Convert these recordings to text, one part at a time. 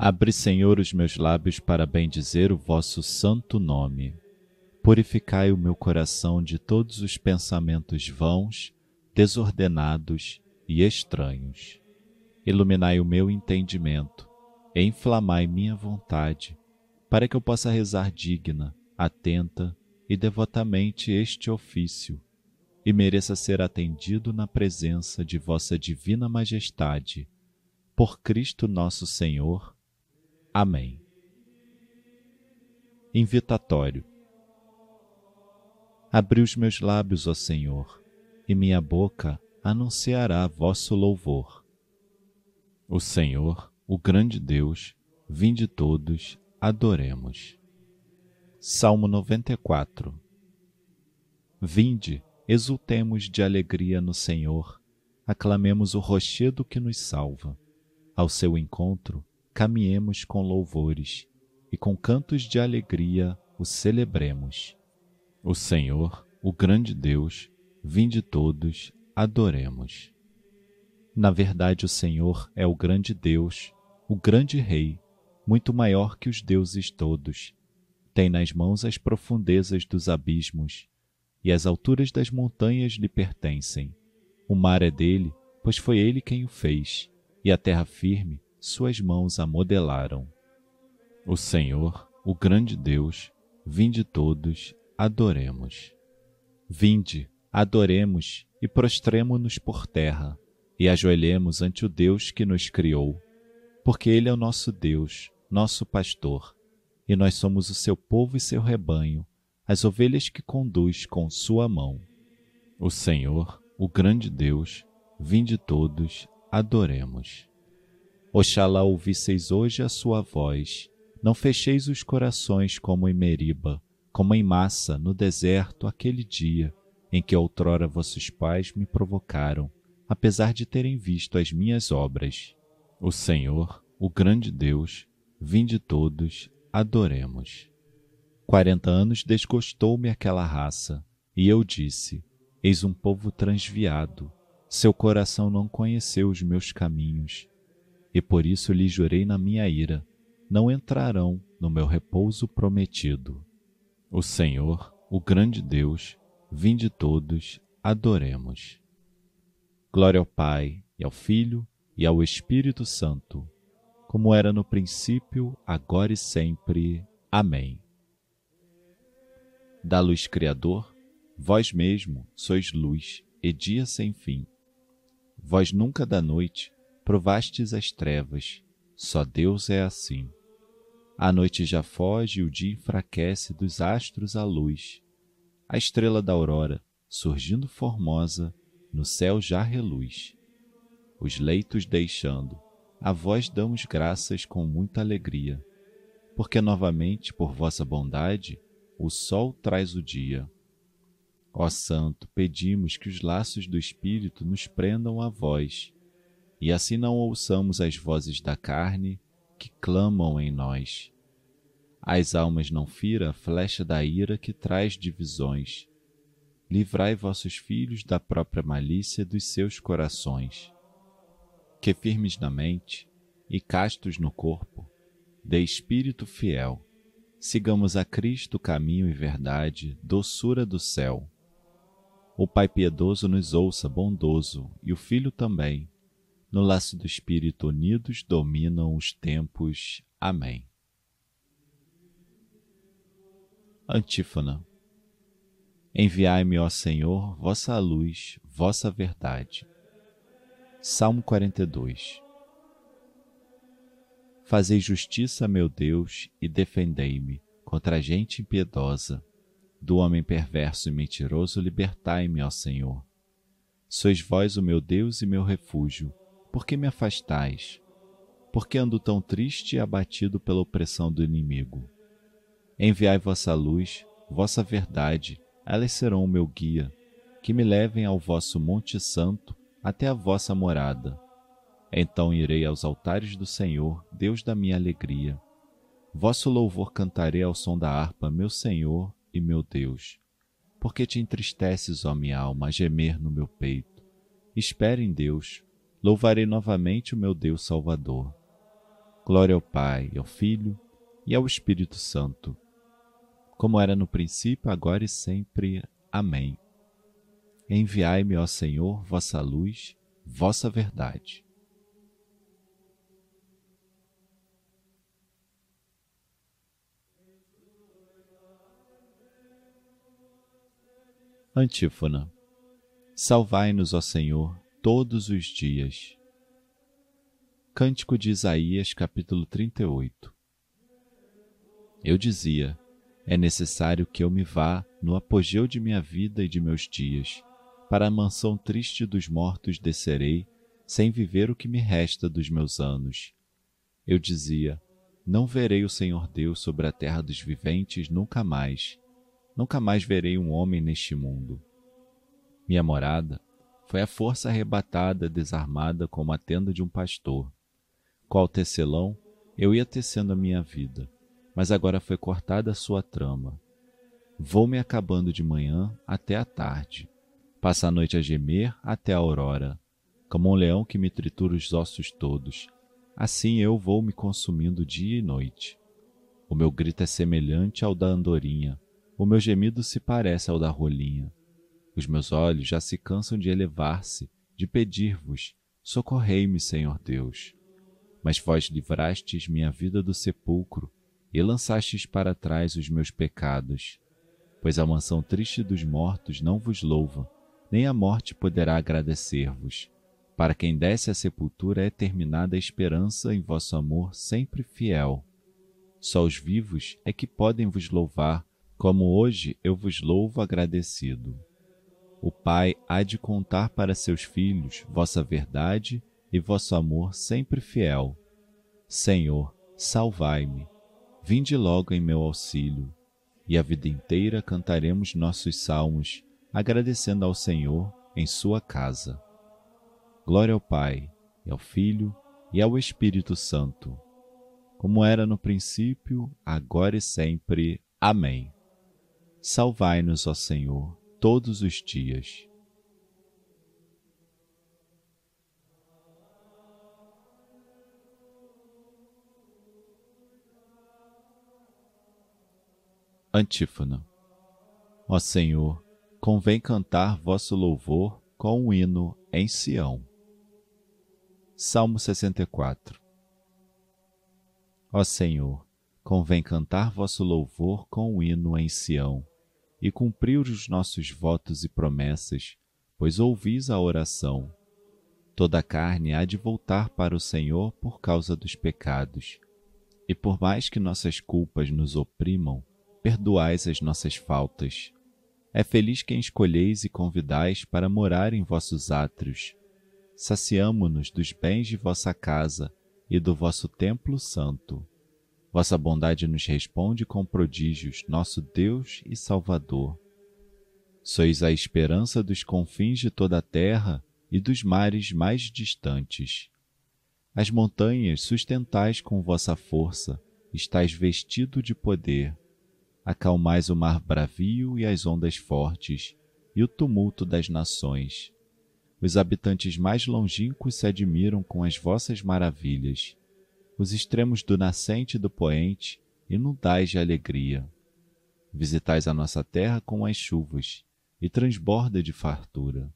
Abre, Senhor, os meus lábios para bendizer o vosso santo nome. Purificai o meu coração de todos os pensamentos vãos, desordenados e estranhos. Iluminai o meu entendimento e inflamai minha vontade, para que eu possa rezar digna, atenta e devotamente este ofício, e mereça ser atendido na presença de vossa divina majestade. Por Cristo nosso Senhor. Amém. Invitatório. Abri os meus lábios, ó Senhor, e minha boca anunciará vosso louvor. O Senhor, o grande Deus, vinde todos, adoremos. Salmo 94 Vinde, exultemos de alegria no Senhor, aclamemos o rochedo que nos salva. Ao seu encontro, caminhemos com louvores e com cantos de alegria o celebremos. O Senhor, o grande Deus, vinde todos, adoremos. Na verdade, o Senhor é o grande Deus, o grande Rei, muito maior que os deuses todos. Tem nas mãos as profundezas dos abismos, e as alturas das montanhas lhe pertencem. O mar é dele, pois foi ele quem o fez, e a terra firme suas mãos a modelaram. O Senhor, o grande Deus, vinde todos, adoremos. Vinde, adoremos e prostremo-nos por terra e ajoelhemos ante o Deus que nos criou, porque Ele é o nosso Deus, nosso pastor, e nós somos o seu povo e seu rebanho, as ovelhas que conduz com sua mão. O Senhor, o grande Deus, vinde todos, adoremos. Oxalá ouvisseis hoje a sua voz, não fecheis os corações como em Meriba, como em massa no deserto aquele dia em que outrora vossos pais me provocaram, apesar de terem visto as minhas obras. O Senhor, o grande Deus, vinde todos, adoremos. Quarenta anos desgostou-me aquela raça, e eu disse: Eis um povo transviado, seu coração não conheceu os meus caminhos e por isso lhe jurei na minha ira: não entrarão no meu repouso prometido. O Senhor, o grande Deus, vinde todos, adoremos. Glória ao Pai, e ao Filho, e ao Espírito Santo, como era no princípio, agora e sempre. Amém. Da luz Criador, vós mesmo sois luz e dia sem fim. Vós nunca da noite provastes as trevas, só Deus é assim. A noite já foge e o dia enfraquece dos astros a luz. A estrela da aurora, surgindo formosa, no céu já reluz. Os leitos deixando, a vós damos graças com muita alegria, porque novamente, por vossa bondade, o sol traz o dia. Ó Santo, pedimos que os laços do Espírito nos prendam a vós e assim não ouçamos as vozes da carne que clamam em nós. As almas não fira a flecha da ira que traz divisões. Livrai vossos filhos da própria malícia dos seus corações. Que firmes na mente e castos no corpo, de espírito fiel, sigamos a Cristo caminho e verdade, doçura do céu. O Pai piedoso nos ouça bondoso e o Filho também no laço do Espírito unidos dominam os tempos. Amém. Antífona. Enviai-me, ó Senhor, vossa luz, vossa verdade. Salmo 42. Fazei justiça, meu Deus, e defendei-me contra a gente impiedosa. Do homem perverso e mentiroso, libertai-me, ó Senhor. Sois vós o meu Deus e meu refúgio por que me afastais? Por que ando tão triste e abatido pela opressão do inimigo? Enviai vossa luz, vossa verdade, elas serão o meu guia, que me levem ao vosso Monte Santo, até a vossa morada. Então irei aos altares do Senhor, Deus da minha alegria. Vosso louvor cantarei ao som da harpa, meu Senhor e meu Deus. Porque te entristeces, ó minha alma, a gemer no meu peito. Espere em Deus, louvarei novamente o meu Deus Salvador. Glória ao Pai, ao Filho e ao Espírito Santo, como era no princípio, agora e sempre. Amém. Enviai-me, ó Senhor, vossa luz, vossa verdade. Antífona. Salvai-nos, ó Senhor, todos os dias. Cântico de Isaías, capítulo 38. Eu dizia: é necessário que eu me vá no apogeu de minha vida e de meus dias. Para a mansão triste dos mortos descerei, sem viver o que me resta dos meus anos. Eu dizia: Não verei o Senhor Deus sobre a terra dos viventes nunca mais. Nunca mais verei um homem neste mundo. Minha morada foi a força arrebatada, desarmada como a tenda de um pastor. Qual tecelão, eu ia tecendo a minha vida, mas agora foi cortada a sua trama. Vou me acabando de manhã até a tarde. Passa a noite a gemer até a aurora, como um leão que me tritura os ossos todos. Assim eu vou me consumindo dia e noite. O meu grito é semelhante ao da andorinha, o meu gemido se parece ao da rolinha. Os meus olhos já se cansam de elevar-se, de pedir-vos: socorrei-me, Senhor Deus. Mas vós livrastes minha vida do sepulcro e lançastes para trás os meus pecados. Pois a mansão triste dos mortos não vos louva, nem a morte poderá agradecer-vos. Para quem desce à sepultura é terminada a esperança em vosso amor sempre fiel. Só os vivos é que podem vos louvar, como hoje eu vos louvo agradecido. O Pai há de contar para seus filhos vossa verdade e vosso amor sempre fiel. Senhor, salvai-me. Vinde logo em meu auxílio, e a vida inteira cantaremos nossos salmos, agradecendo ao Senhor em sua casa. Glória ao Pai, e ao Filho, e ao Espírito Santo, como era no princípio, agora e sempre. Amém. Salvai-nos, ó Senhor, todos os dias. Antífona. Ó Senhor, convém cantar vosso louvor com um hino em Sião. Salmo 64 Ó Senhor, convém cantar vosso louvor com um hino em Sião e cumprir os nossos votos e promessas, pois ouvis a oração. Toda a carne há de voltar para o Senhor por causa dos pecados. E por mais que nossas culpas nos oprimam, perdoais as nossas faltas. É feliz quem escolheis e convidais para morar em vossos átrios. Saciamo-nos dos bens de vossa casa e do vosso templo santo. Vossa bondade nos responde com prodígios, nosso Deus e Salvador. Sois a esperança dos confins de toda a terra e dos mares mais distantes. As montanhas sustentais com vossa força, estais vestido de poder. Acalmais o mar bravio e as ondas fortes, e o tumulto das nações. Os habitantes mais longínquos se admiram com as vossas maravilhas os extremos do nascente e do poente, inundais de alegria. Visitais a nossa terra com as chuvas, e transborda de fartura.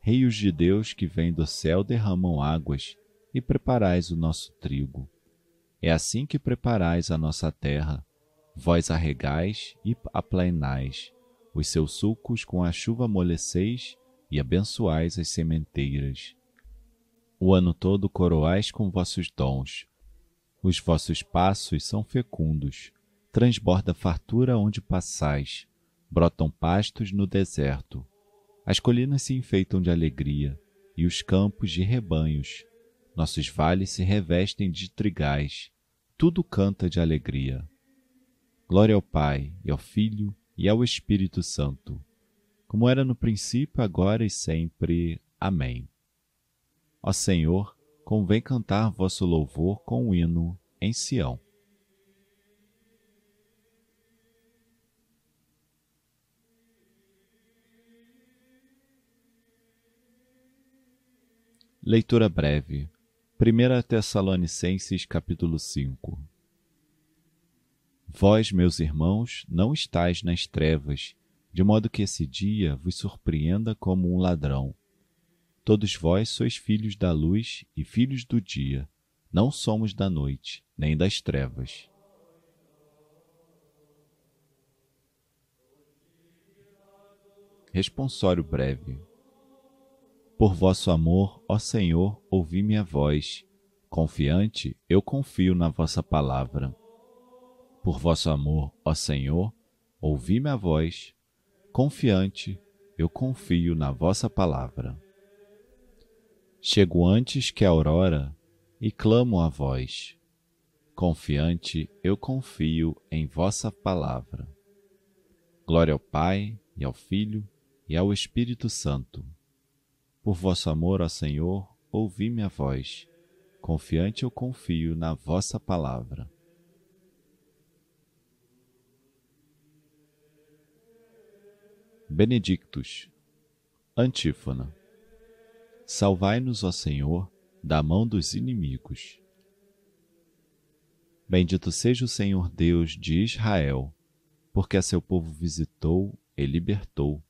Rios de Deus que vêm do céu derramam águas, e preparais o nosso trigo. É assim que preparais a nossa terra, vós arregais e aplainais, os seus sulcos com a chuva amoleceis e abençoais as sementeiras. O ano todo coroais com vossos dons, os vossos passos são fecundos, transborda fartura onde passais, brotam pastos no deserto. As colinas se enfeitam de alegria, e os campos de rebanhos. Nossos vales se revestem de trigais, tudo canta de alegria. Glória ao Pai, e ao Filho, e ao Espírito Santo, como era no princípio, agora e sempre. Amém. Ó Senhor, convém cantar vosso louvor com um hino em Sião. Leitura breve 1 Tessalonicenses capítulo 5 Vós, meus irmãos, não estáis nas trevas, de modo que esse dia vos surpreenda como um ladrão. Todos vós sois filhos da luz e filhos do dia, não somos da noite, nem das trevas. Responsório breve. Por vosso amor, ó Senhor, ouvi minha voz. Confiante, eu confio na vossa palavra. Por vosso amor, ó Senhor, ouvi minha voz. Confiante, eu confio na vossa palavra. Chego antes que a aurora e clamo a vós. Confiante, eu confio em vossa palavra. Glória ao Pai, e ao Filho, e ao Espírito Santo por vosso amor, ó Senhor, ouvi minha voz. Confiante eu confio na vossa palavra. Benedictus. Antífona. Salvai-nos, ó Senhor, da mão dos inimigos. Bendito seja o Senhor Deus de Israel, porque a seu povo visitou e libertou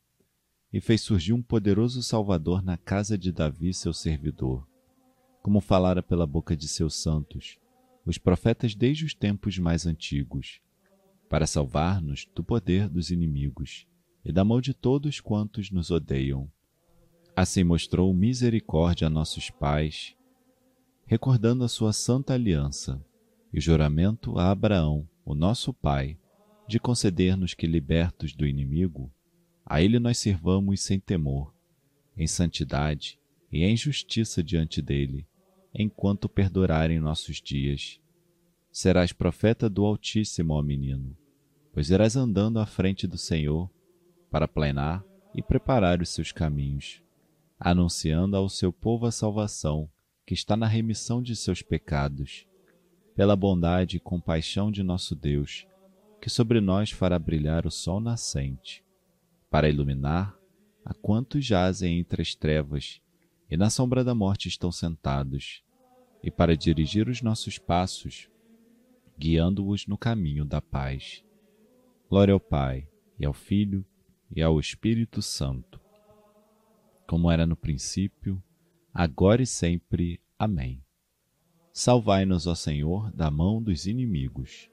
e fez surgir um poderoso Salvador na casa de Davi, seu servidor, como falara pela boca de seus santos, os profetas desde os tempos mais antigos, para salvar-nos do poder dos inimigos e da mão de todos quantos nos odeiam. Assim mostrou misericórdia a nossos pais, recordando a sua santa aliança e o juramento a Abraão, o nosso pai, de conceder-nos que, libertos do inimigo, a Ele nós servamos sem temor, em santidade e em justiça diante dele, enquanto perdurarem nossos dias. Serás profeta do Altíssimo, ó menino, pois irás andando à frente do Senhor para plenar e preparar os seus caminhos, anunciando ao seu povo a salvação que está na remissão de seus pecados, pela bondade e compaixão de nosso Deus, que sobre nós fará brilhar o sol nascente para iluminar a quantos jazem entre as trevas e na sombra da morte estão sentados, e para dirigir os nossos passos, guiando-os no caminho da paz. Glória ao Pai, e ao Filho, e ao Espírito Santo, como era no princípio, agora e sempre. Amém. Salvai-nos, ó Senhor, da mão dos inimigos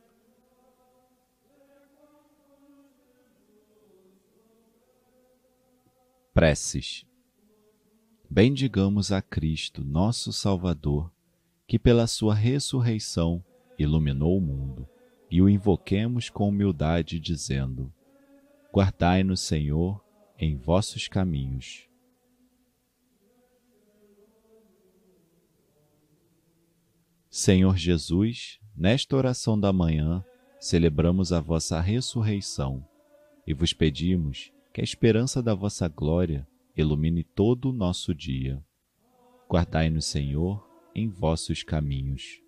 Preces. Bendigamos a Cristo, nosso Salvador, que pela sua ressurreição iluminou o mundo, e o invoquemos com humildade, dizendo: Guardai-nos, Senhor, em vossos caminhos. Senhor Jesus, nesta oração da manhã, celebramos a vossa ressurreição e vos pedimos que a esperança da vossa glória ilumine todo o nosso dia. Guardai-nos, Senhor, em vossos caminhos.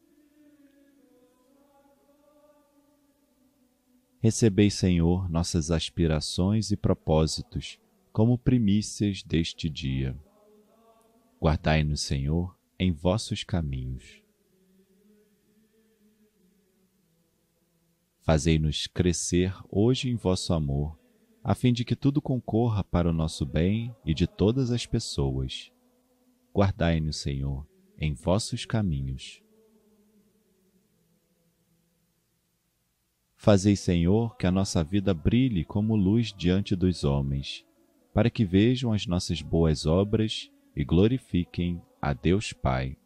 Recebei, Senhor, nossas aspirações e propósitos como primícias deste dia. Guardai-nos, Senhor, em vossos caminhos. Fazei-nos crescer hoje em vosso amor a fim de que tudo concorra para o nosso bem e de todas as pessoas. Guardai-nos, Senhor, em vossos caminhos. Fazei, Senhor, que a nossa vida brilhe como luz diante dos homens, para que vejam as nossas boas obras e glorifiquem a Deus Pai.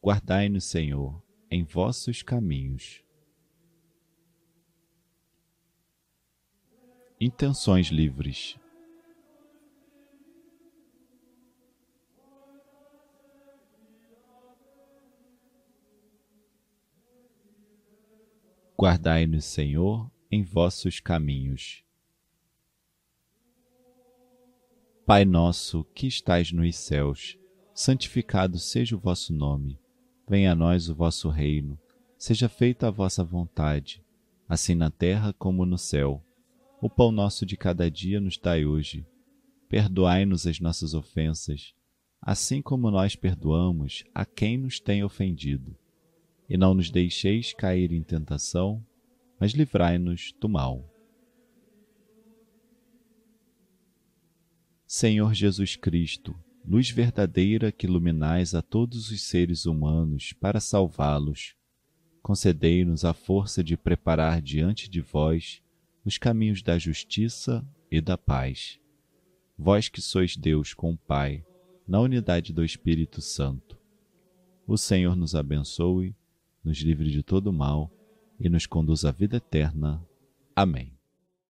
Guardai-nos, Senhor, em vossos caminhos. Intenções livres. Guardai-nos, Senhor, em vossos caminhos. Pai nosso, que estais nos céus, santificado seja o vosso nome. Venha a nós o vosso reino. Seja feita a vossa vontade, assim na terra como no céu. O pão nosso de cada dia nos dai hoje. Perdoai-nos as nossas ofensas, assim como nós perdoamos a quem nos tem ofendido. E não nos deixeis cair em tentação, mas livrai-nos do mal. Senhor Jesus Cristo, luz verdadeira que iluminais a todos os seres humanos para salvá-los, concedei-nos a força de preparar diante de vós os caminhos da justiça e da paz. Vós que sois Deus com o Pai, na unidade do Espírito Santo. O Senhor nos abençoe, nos livre de todo mal e nos conduz à vida eterna. Amém.